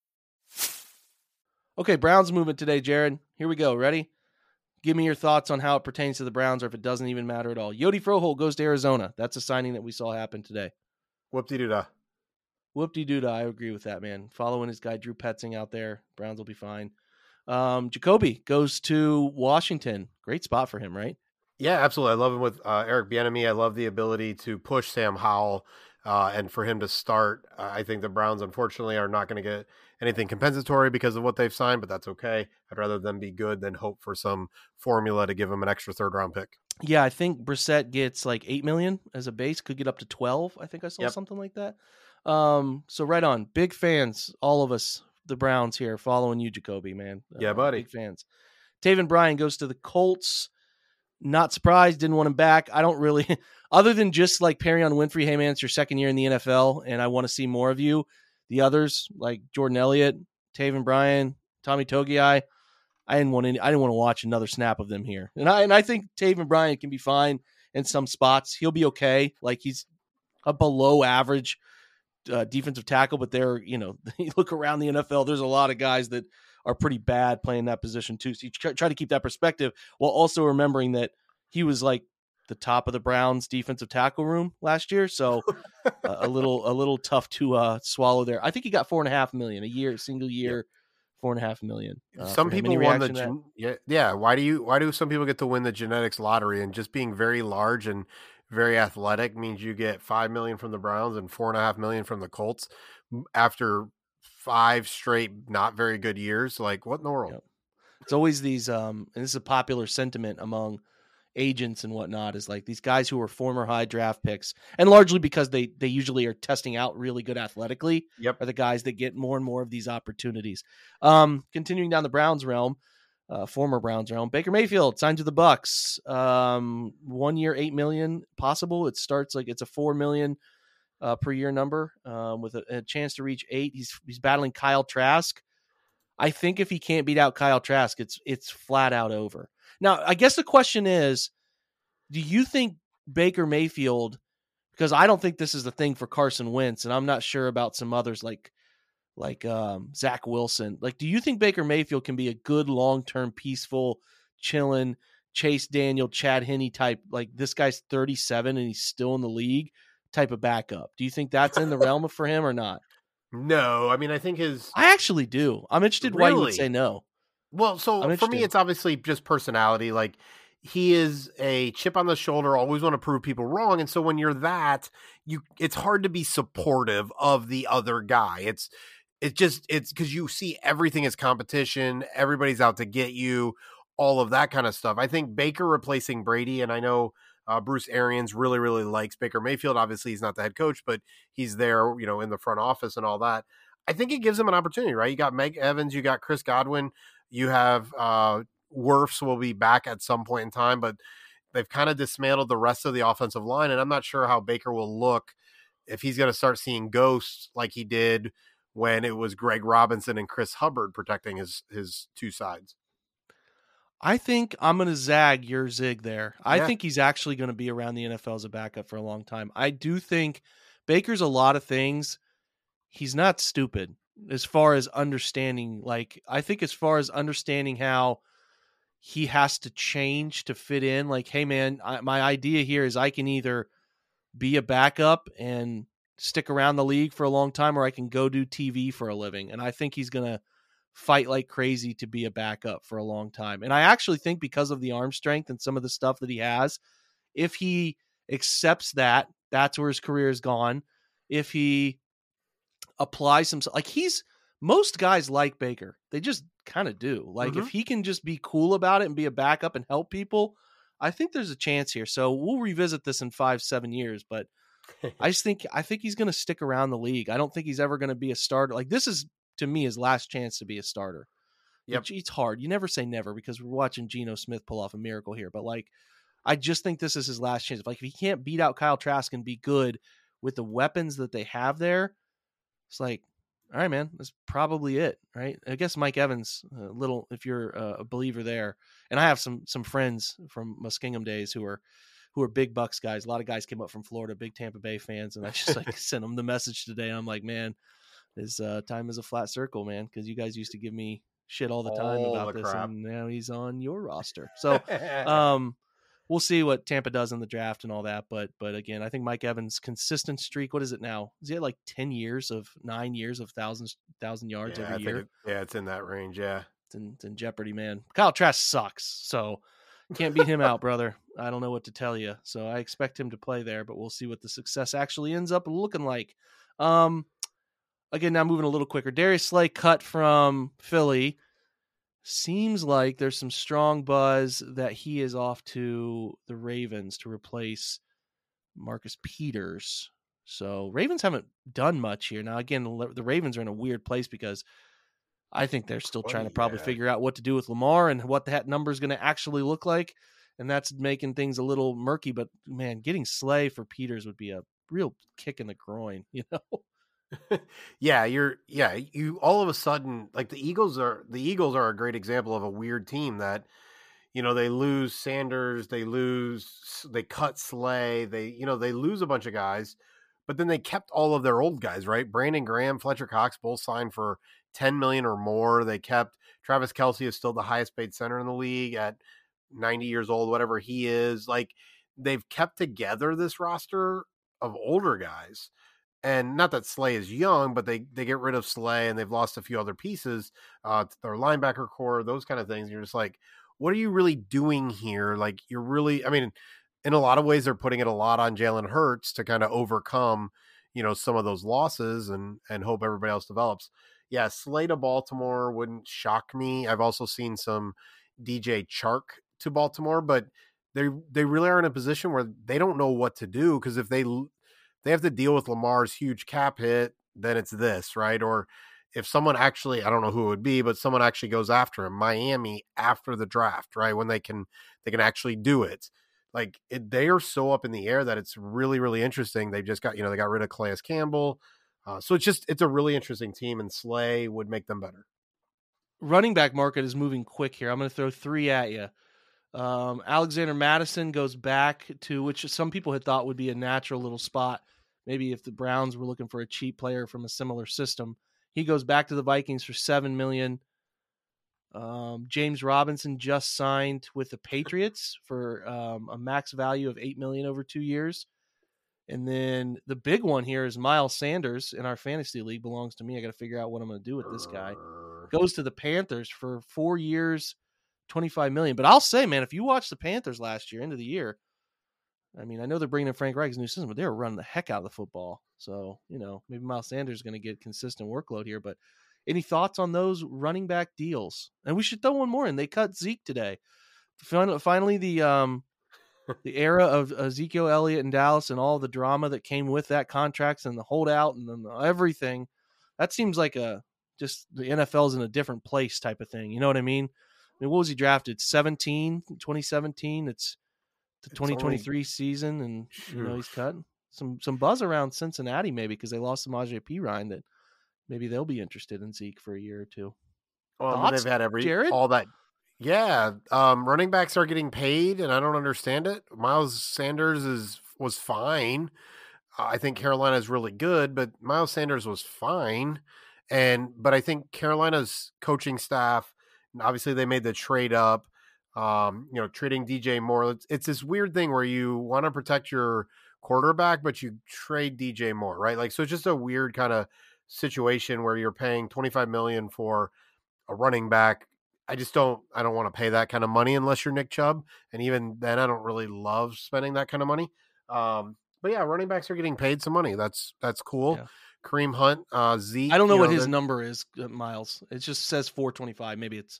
Okay, Browns movement today, Jared. Here we go. Ready? Give me your thoughts on how it pertains to the Browns or if it doesn't even matter at all. Yodi Froholdt goes to Arizona. That's a signing that we saw happen today. Whoop de doo dah. Whoop de doo I agree with that, man. Following his guy Drew Petzing out there, Browns will be fine. Um, Jacoby goes to Washington. Great spot for him, right? Yeah, absolutely. I love him with uh, Eric Bieniemy. I love the ability to push Sam Howell uh, and for him to start. Uh, I think the Browns, unfortunately, are not going to get anything compensatory because of what they've signed, but that's okay. I'd rather them be good than hope for some formula to give them an extra third round pick. Yeah, I think Brissett gets like eight million as a base, could get up to twelve. I think I saw Yep. something like that. Um, so right on, big fans, all of us, the Browns here, following you, Jacoby, man. Yeah, Uh, buddy. Big fans. Taven Bryan goes to the Colts. Not surprised, didn't want him back. I don't really, other than just like Perrion Winfrey, hey man, it's your second year in the NFL, and I want to see more of you. The others, like Jordan Elliott, Taven Bryan, Tommy Togiai, I didn't want any, I didn't want to watch another snap of them here. And I and I think Taven Bryan can be fine in some spots. He'll be okay. Like he's a below average uh, defensive tackle, but they're you know you look around the NFL. There's a lot of guys that are pretty bad playing that position too. So you try to keep that perspective while also remembering that he was like the top of the Browns defensive tackle room last year. So uh, a little a little tough to uh, swallow there. I think he got four and a half million a year, single year, four and a half million. uh, some people won the reaction to that? gen- yeah yeah. Why do you why do some people get to win the genetics lottery and just being very large and very athletic means you get five million from the Browns and four and a half million from the Colts after five straight not very good years. Like what in the world? Yep. It's always these, um, and this is a popular sentiment among agents and whatnot, is like these guys who are former high draft picks, and largely because they they usually are testing out really good athletically, Yep. are the guys that get more and more of these opportunities. Um, continuing down the Browns realm, uh, former Browns realm, Baker Mayfield signed to the Bucs. Um, one year, eight million possible. It starts like it's a four million uh, per year number um, with a, a chance to reach eight. He's he's battling Kyle Trask. I think if he can't beat out Kyle Trask, it's it's flat out over. Now, I guess the question is, do you think Baker Mayfield? Because I don't think this is the thing for Carson Wentz, and I'm not sure about some others like like um, Zach Wilson. Like, do you think Baker Mayfield can be a good long term, peaceful, chilling Chase Daniel, Chad Henne type? Like this guy's 37 and he's still in the league type of backup. Do you think that's in the realm of for him or not? No, I mean I think his I actually do. I'm interested why you would say no. Well, so for me, it's obviously just personality. Like he is a chip on the shoulder, always want to prove people wrong, and so when you're that, you it's hard to be supportive of the other guy. It's it's just it's because you see everything as competition. Everybody's out to get you. All of that kind of stuff. I think Baker replacing Brady, and I know uh, Bruce Arians really, really likes Baker Mayfield. Obviously, he's not the head coach, but he's there, you know, in the front office and all that. I think it gives him an opportunity, right? You got Mike Evans, you got Chris Godwin, you have uh Wirfs will be back at some point in time, but they've kind of dismantled the rest of the offensive line, and I'm not sure how Baker will look if he's going to start seeing ghosts like he did when it was Greg Robinson and Chris Hubbard protecting his his two sides. I think I'm going to zag your zig there. I Yeah. think he's actually going to be around the NFL as a backup for a long time. I do think Baker's a lot of things. He's not stupid as far as understanding. Like, I think as far as understanding how he has to change to fit in. Like, hey, man, I, my idea here is I can either be a backup and stick around the league for a long time, or I can go do TV for a living. And I think he's going to fight like crazy to be a backup for a long time. And I actually think because of the arm strength and some of the stuff that he has, if he accepts that, that's where his career is gone. If he applies himself. like he's most guys like Baker. They just kind of do. Like if mm-hmm. he can just be cool about it and be a backup and help people, I think there's a chance here. So we'll revisit this in 5 7 years, but I just think I think he's going to stick around the league. I don't think he's ever going to be a starter. Like this is to me his last chance to be a starter. Yep. Which it's hard. You never say never because we're watching Geno Smith pull off a miracle here. But like, I just think this is his last chance. Like, if he can't beat out Kyle Trask and be good with the weapons that they have there, it's like, all right, man, that's probably it, right? I guess Mike Evans, a little, if you're a believer there, and I have some some friends from Muskingum days who are who are big Bucs guys. A lot of guys came up from Florida, big Tampa Bay fans, and I just like sent them the message today. I'm like, man, his uh, time is a flat circle, man, because you guys used to give me shit all the time All about the this, crap. and now he's on your roster. So, um, we'll see what Tampa does in the draft and all that. But but again, I think Mike Evans' consistent streak. What is it now? Is he at like ten years of nine years of thousands thousand yards yeah, every year? it- yeah, it's in that range. Yeah. It's in, it's in jeopardy, man. Kyle Trask sucks, so can't beat him out, brother. I don't know what to tell you. So I expect him to play there, but we'll see what the success actually ends up looking like. Um, again, now moving a little quicker. Darius Slay cut from Philly. Seems like there's some strong buzz that he is off to the Ravens to replace Marcus Peters. So Ravens haven't done much here. Now again, the Ravens are in a weird place because I think they're still trying to probably yeah. figure out what to do with Lamar and what that number is going to actually look like, and that's making things a little murky. But man, getting Slay for Peters would be a real kick in the groin, you know. yeah, you're yeah, you all of a sudden like the Eagles are the Eagles are a great example of a weird team that you know, they lose Sanders, they lose they cut Slay, they you know, they lose a bunch of guys, but then they kept all of their old guys, right? Brandon Graham, Fletcher Cox both signed for 10 million or more. They kept Travis Kelce is still the highest paid center in the league at 90 years old, whatever he is. Like they've kept together this roster of older guys and not that Slay is young, but they they get rid of Slay and they've lost a few other pieces, uh, their linebacker core, those kind of things. You're just like, what are you really doing here? Like, you're really, I mean, in a lot of ways, they're putting it a lot on Jalen Hurts to kind of overcome, you know, some of those losses and and hope everybody else develops. Yeah, Slay to Baltimore wouldn't shock me. I've also seen some DJ Chark to Baltimore, but they they really are in a position where they don't know what to do because if they they have to deal with Lamar's huge cap hit, then it's this, right? Or if someone actually, I don't know who it would be, but someone actually goes after him, Miami after the draft, right? When they can they can actually do it. Like it, they are so up in the air that it's really really interesting. They just got you know they got rid of Calais Campbell, uh, so it's just it's a really interesting team, and Slay would make them better. running back market is moving quick here. I'm going to throw three at you. Um, Alexander Mattison goes back to which some people had thought would be a natural little spot. Maybe if the Browns were looking for a cheap player from a similar system, he goes back to the Vikings for seven million. Um, James Robinson just signed with the Patriots for um, a max value of eight million over two years. And then the big one here is Miles Sanders in our fantasy league belongs to me. I got to figure out what I'm going to do with this guy goes to the Panthers for four years, twenty five million. But I'll say, man, if you watch the Panthers last year, end of the year, I mean, I know they're bringing in Frank Reich's new system, but they were running the heck out of the football. So you know, maybe Miles Sanders is going to get consistent workload here. But any thoughts on those running back deals? And we should throw one more in. They cut Zeke today. Finally, the um, the era of Ezekiel Elliott in Dallas and all the drama that came with that contracts and the holdout and then everything. That seems like a just the NFL's in a different place type of thing. You know what I mean? Mean, what was he drafted? 17, 2017. It's the It's only- 2023 season, and you know he's cut. Some some buzz around Cincinnati maybe because they lost Samaje Perine that maybe they'll be interested in Zeke for a year or two. Well, Thoughts, they've had every Jared? all that. Yeah, um, running backs are getting paid, and I don't understand it. Miles Sanders is was fine. I think Carolina is really good, but Miles Sanders was fine. And but I think Carolina's coaching staff, obviously, they made the trade up. Um, you know, trading DJ Moore. It's, it's this weird thing where you want to protect your quarterback, but you trade DJ Moore, right? Like, so it's just a weird kind of situation where you're paying 25 million for a running back. I just don't I don't want to pay that kind of money unless you're Nick Chubb. And even then I don't really love spending that kind of money. Um but yeah, running backs are getting paid some money. That's that's cool. Yeah. Kareem Hunt, uh Zeke. I don't know you what his number is, uh, Miles. It just says 425. Maybe it's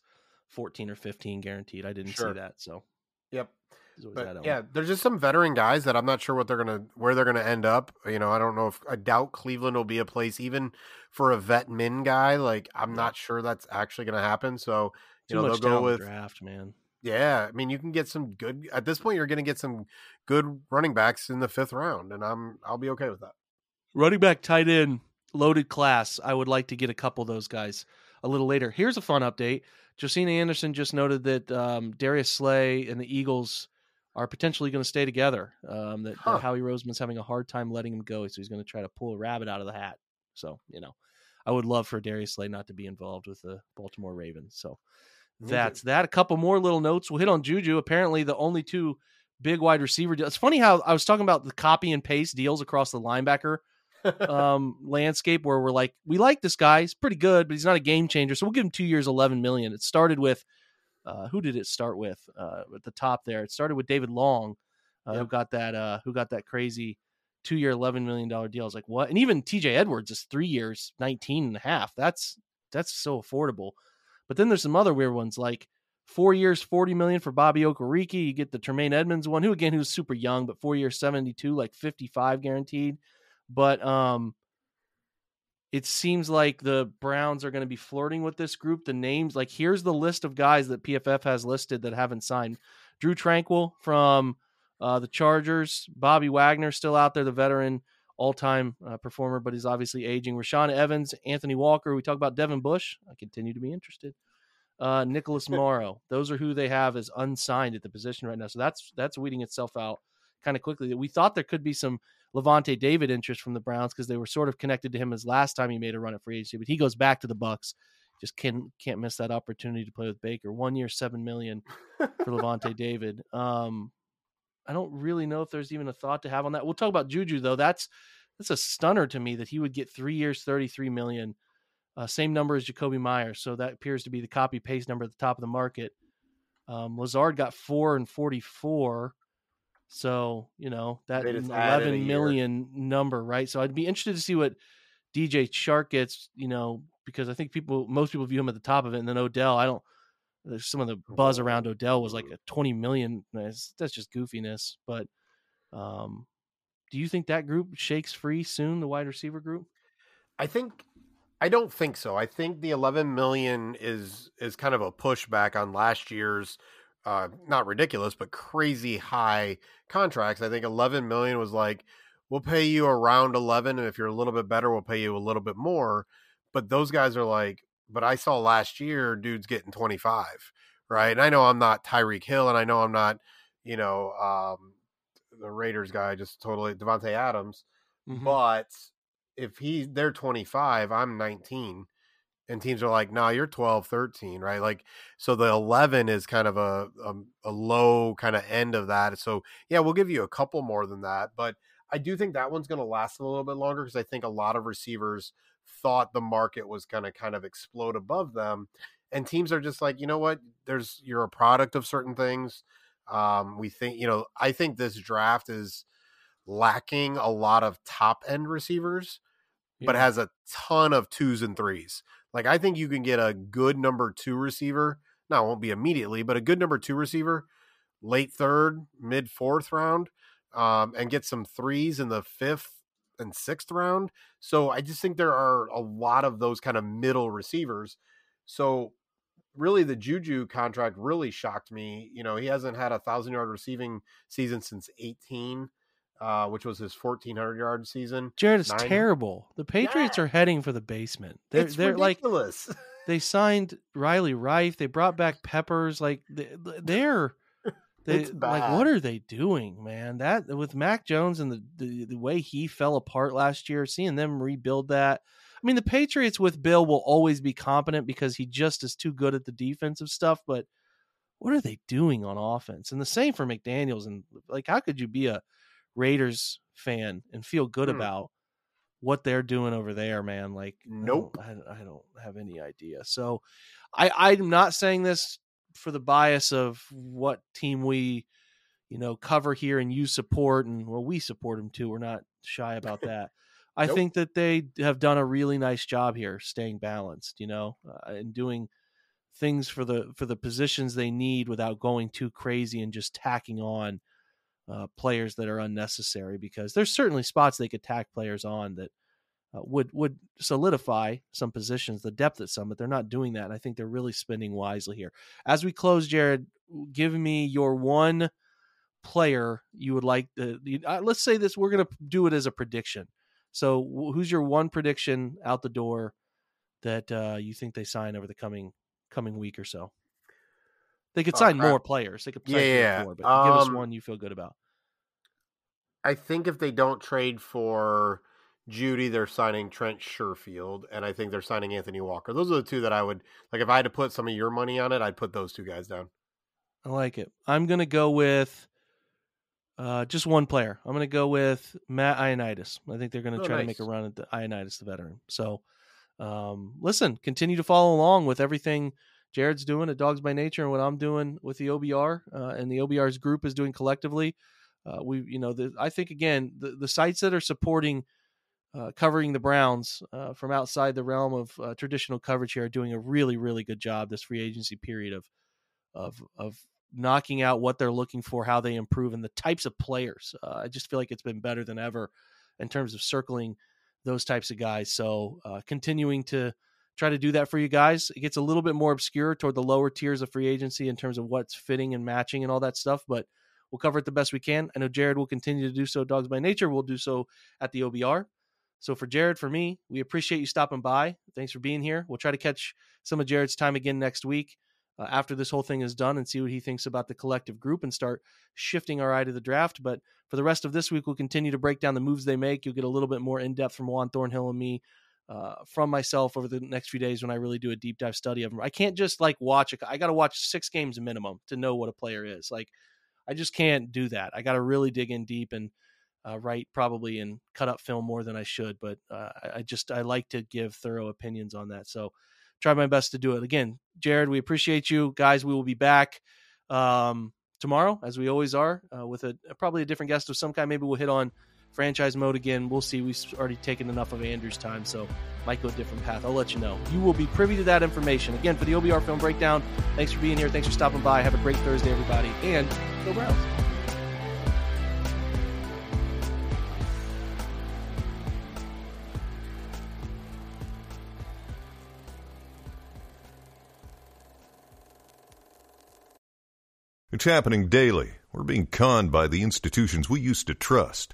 14 or 15 guaranteed. I didn't Sure. see that. So Yep. But yeah, there's just some veteran guys that I'm not sure what they're gonna where they're gonna end up. You know, I don't know if I doubt Cleveland will be a place even for a vet min guy. Like I'm not sure that's actually gonna happen. So you Too know they'll go with draft, man. yeah. I mean, you can get some good at this point. You're gonna get some good running backs in the fifth round, and I'm I'll be okay with that. Running back, tight end, loaded class. I would like to get a couple of those guys a little later. Here's a fun update. Josina Anderson just noted that um, Darius Slay and the Eagles are potentially going to stay together. Um, that, Huh. that Howie Roseman's having a hard time letting him go, so he's going to try to pull a rabbit out of the hat. So you know, I would love for Darius Slay not to be involved with the Baltimore Ravens. So that's that. A couple more little notes. We'll hit on Juju. Apparently, the only two big wide receiver deals. It's funny how I was talking about the copy and paste deals across the linebacker um, landscape where we're like, we like this guy. He's pretty good, but he's not a game changer. So we'll give him two years, 11 million. It started with, uh, who did it start with uh, at the top there? It started with David Long, uh, who got that, uh, who got that crazy two year, $11 million deal. I was like, what? And even TJ Edwards is three years, 19 and a half. That's, that's so affordable. But then there's some other weird ones like four years, 40 million for Bobby Okereke. You get the Tremaine Edmunds one, who again, who's super young, but four years, 72, like 55 guaranteed. But um, it seems like the Browns are going to be flirting with this group. The names, like here's the list of guys that PFF has listed that haven't signed: Drue Tranquill from uh, the Chargers, Bobby Wagner still out there, the veteran all-time uh, performer, but he's obviously aging. Rashaan Evans, Anthony Walker. We talk about Devin Bush. I continue to be interested. Uh, Nicholas Morrow. Those are who they have as unsigned at the position right now. So that's that's weeding itself out kind of quickly. We thought there could be some Lavonte David interest from the Browns because they were sort of connected to him as last time he made a run at free agency, but he goes back to the Bucs. Just can't can't miss that opportunity to play with Baker. One year, seven million for Lavonte David. Um, I don't really know if there's even a thought to have on that. We'll talk about Juju though. That's that's a stunner to me that he would get three years, thirty three million. Uh, same number as Jakobi Meyers, so that appears to be the copy paste number at the top of the market. Um, Lazard got four and forty four. So, you know, that They just added a eleven year. number, right? So I'd be interested to see what DJ Chark gets, you know, because I think people most people view him at the top of it. And then Odell, I don't there's some of the buzz mm-hmm. around Odell was like mm-hmm. a 20 million. That's, that's just goofiness. But um do you think that group shakes free soon, the wide receiver group? I think I don't think so. I think the 11 million is is kind of a pushback on last year's uh not ridiculous but crazy high contracts. I think 11 million was like we'll pay you around 11 and if you're a little bit better we'll pay you a little bit more. But those guys are like but I saw last year dudes getting 25, right? And I know I'm not Tyreek Hill and I know I'm not, you know, um the Raiders guy just totally Davante Adams, Mhm. but if he they're 25 i'm 19 and teams are like nah, you're 12 13 right? Like so the 11 is kind of a a, a low kind of end of that so yeah we'll give you a couple more than that but i do think that one's going to last a little bit longer because i think a lot of receivers thought the market was going to kind of explode above them and teams are just like you know what? There's you're a product of certain things um we think you know i think this draft is lacking a lot of top end receivers, but has a ton of twos and threes. Like I think you can get a good number two receiver. Now it won't be immediately, but a good number two receiver, late third, mid fourth round, um, and get some threes in the fifth and sixth round. So I just think there are a lot of those kind of middle receivers. So really the Juju contract really shocked me. You know, he hasn't had a thousand yard receiving season since 18, uh, which was his 1400 yard season. Jared, it's Nine- terrible. The Patriots Yeah. are heading for the basement. They're it's they're like ridiculous. they signed Riley Reiff. They brought back Peppers. Like they- they're they like what are they doing, man? That with Mac Jones and the, the the way he fell apart last year, seeing them rebuild that. I mean, the Patriots with Bill will always be competent because he just is too good at the defensive stuff. But what are they doing on offense? And the same for McDaniel's. And like, how could you be a Raiders fan and feel good Hmm. about what they're doing over there, man? Like, I Nope. don't- I, I don't have any idea. So, I I'm not saying this for the bias of what team we, you know, cover here and you support, and well, we support them too. We're not shy about that. I Nope. think that they have done a really nice job here, staying balanced, you know, uh, and doing things for the for the positions they need without going too crazy and just tacking on uh, players that are unnecessary because there's certainly spots they could tack players on that uh, would would solidify some positions, the depth at some, but they're not doing that. And I think they're really spending wisely here. As we close, Jared, give me your one player you would like to. Uh, let's say this. We're going to do it as a prediction. So, who's your one prediction out the door that uh, you think they sign over the coming coming week or so? They could Oh, sign crap. more players. They could sign Yeah, yeah. four, but give us Um, one you feel good about. I think if they don't trade for Jeudy, they're signing Trent Sherfield, and I think they're signing Anthony Walker. Those are the two that I would like. If I had to put some of your money on it, I'd put those two guys down. I like it. I'm going to go with uh, just one player. I'm going to go with Matt Ioannidis. I think they're going to Oh, try to make a run at the Ioannidis, the veteran. So, um, listen, continue to follow along with everything Jared's doing at Dawgs by Nature and what I'm doing with the OBR uh, and the OBR's group is doing collectively. Uh, we, you know, the, I think again the the sites that are supporting uh, covering the Browns uh, from outside the realm of uh, traditional coverage here are doing a really, really good job this free agency period of of of knocking out what they're looking for, how they improve, and the types of players. Uh, I just feel like it's been better than ever in terms of circling those types of guys. So continuing to try to do that for you guys. It gets a little bit more obscure toward the lower tiers of free agency in terms of what's fitting and matching and all that stuff, but we'll cover it the best we can. I know Jared will continue to do so. Dawgs by Nature will do so at the OBR. So for Jared, for me, we appreciate you stopping by. Thanks for being here. We'll try to catch some of Jared's time again next week uh, after this whole thing is done and see what he thinks about the collective group and start shifting our eye to the draft. But for the rest of this week, we'll continue to break down the moves they make. You'll get a little bit more in depth from Juan Thornhill and me. Uh, from myself over the next few days when I really do a deep dive study of them. I can't just like watch. I got to watch six games minimum to know what a player is. Like, I just can't do that. I got to really dig in deep and uh, write probably and cut up film more than I should. But uh, I- I just I like to give thorough opinions on that. So try my best to do it. Again, Jared, we appreciate you guys. We will be back um, tomorrow as we always are uh, with a probably a different guest of some kind. Maybe we'll hit on franchise mode again. We'll see. We've already taken enough of Andrew's time, so might go a different path. I'll let you know. You will be privy to that information. Again, for the OBR Film Breakdown, thanks for being here. Thanks for stopping by. Have a great Thursday, everybody. And go Browns. It's happening daily. We're being conned by the institutions we used to trust.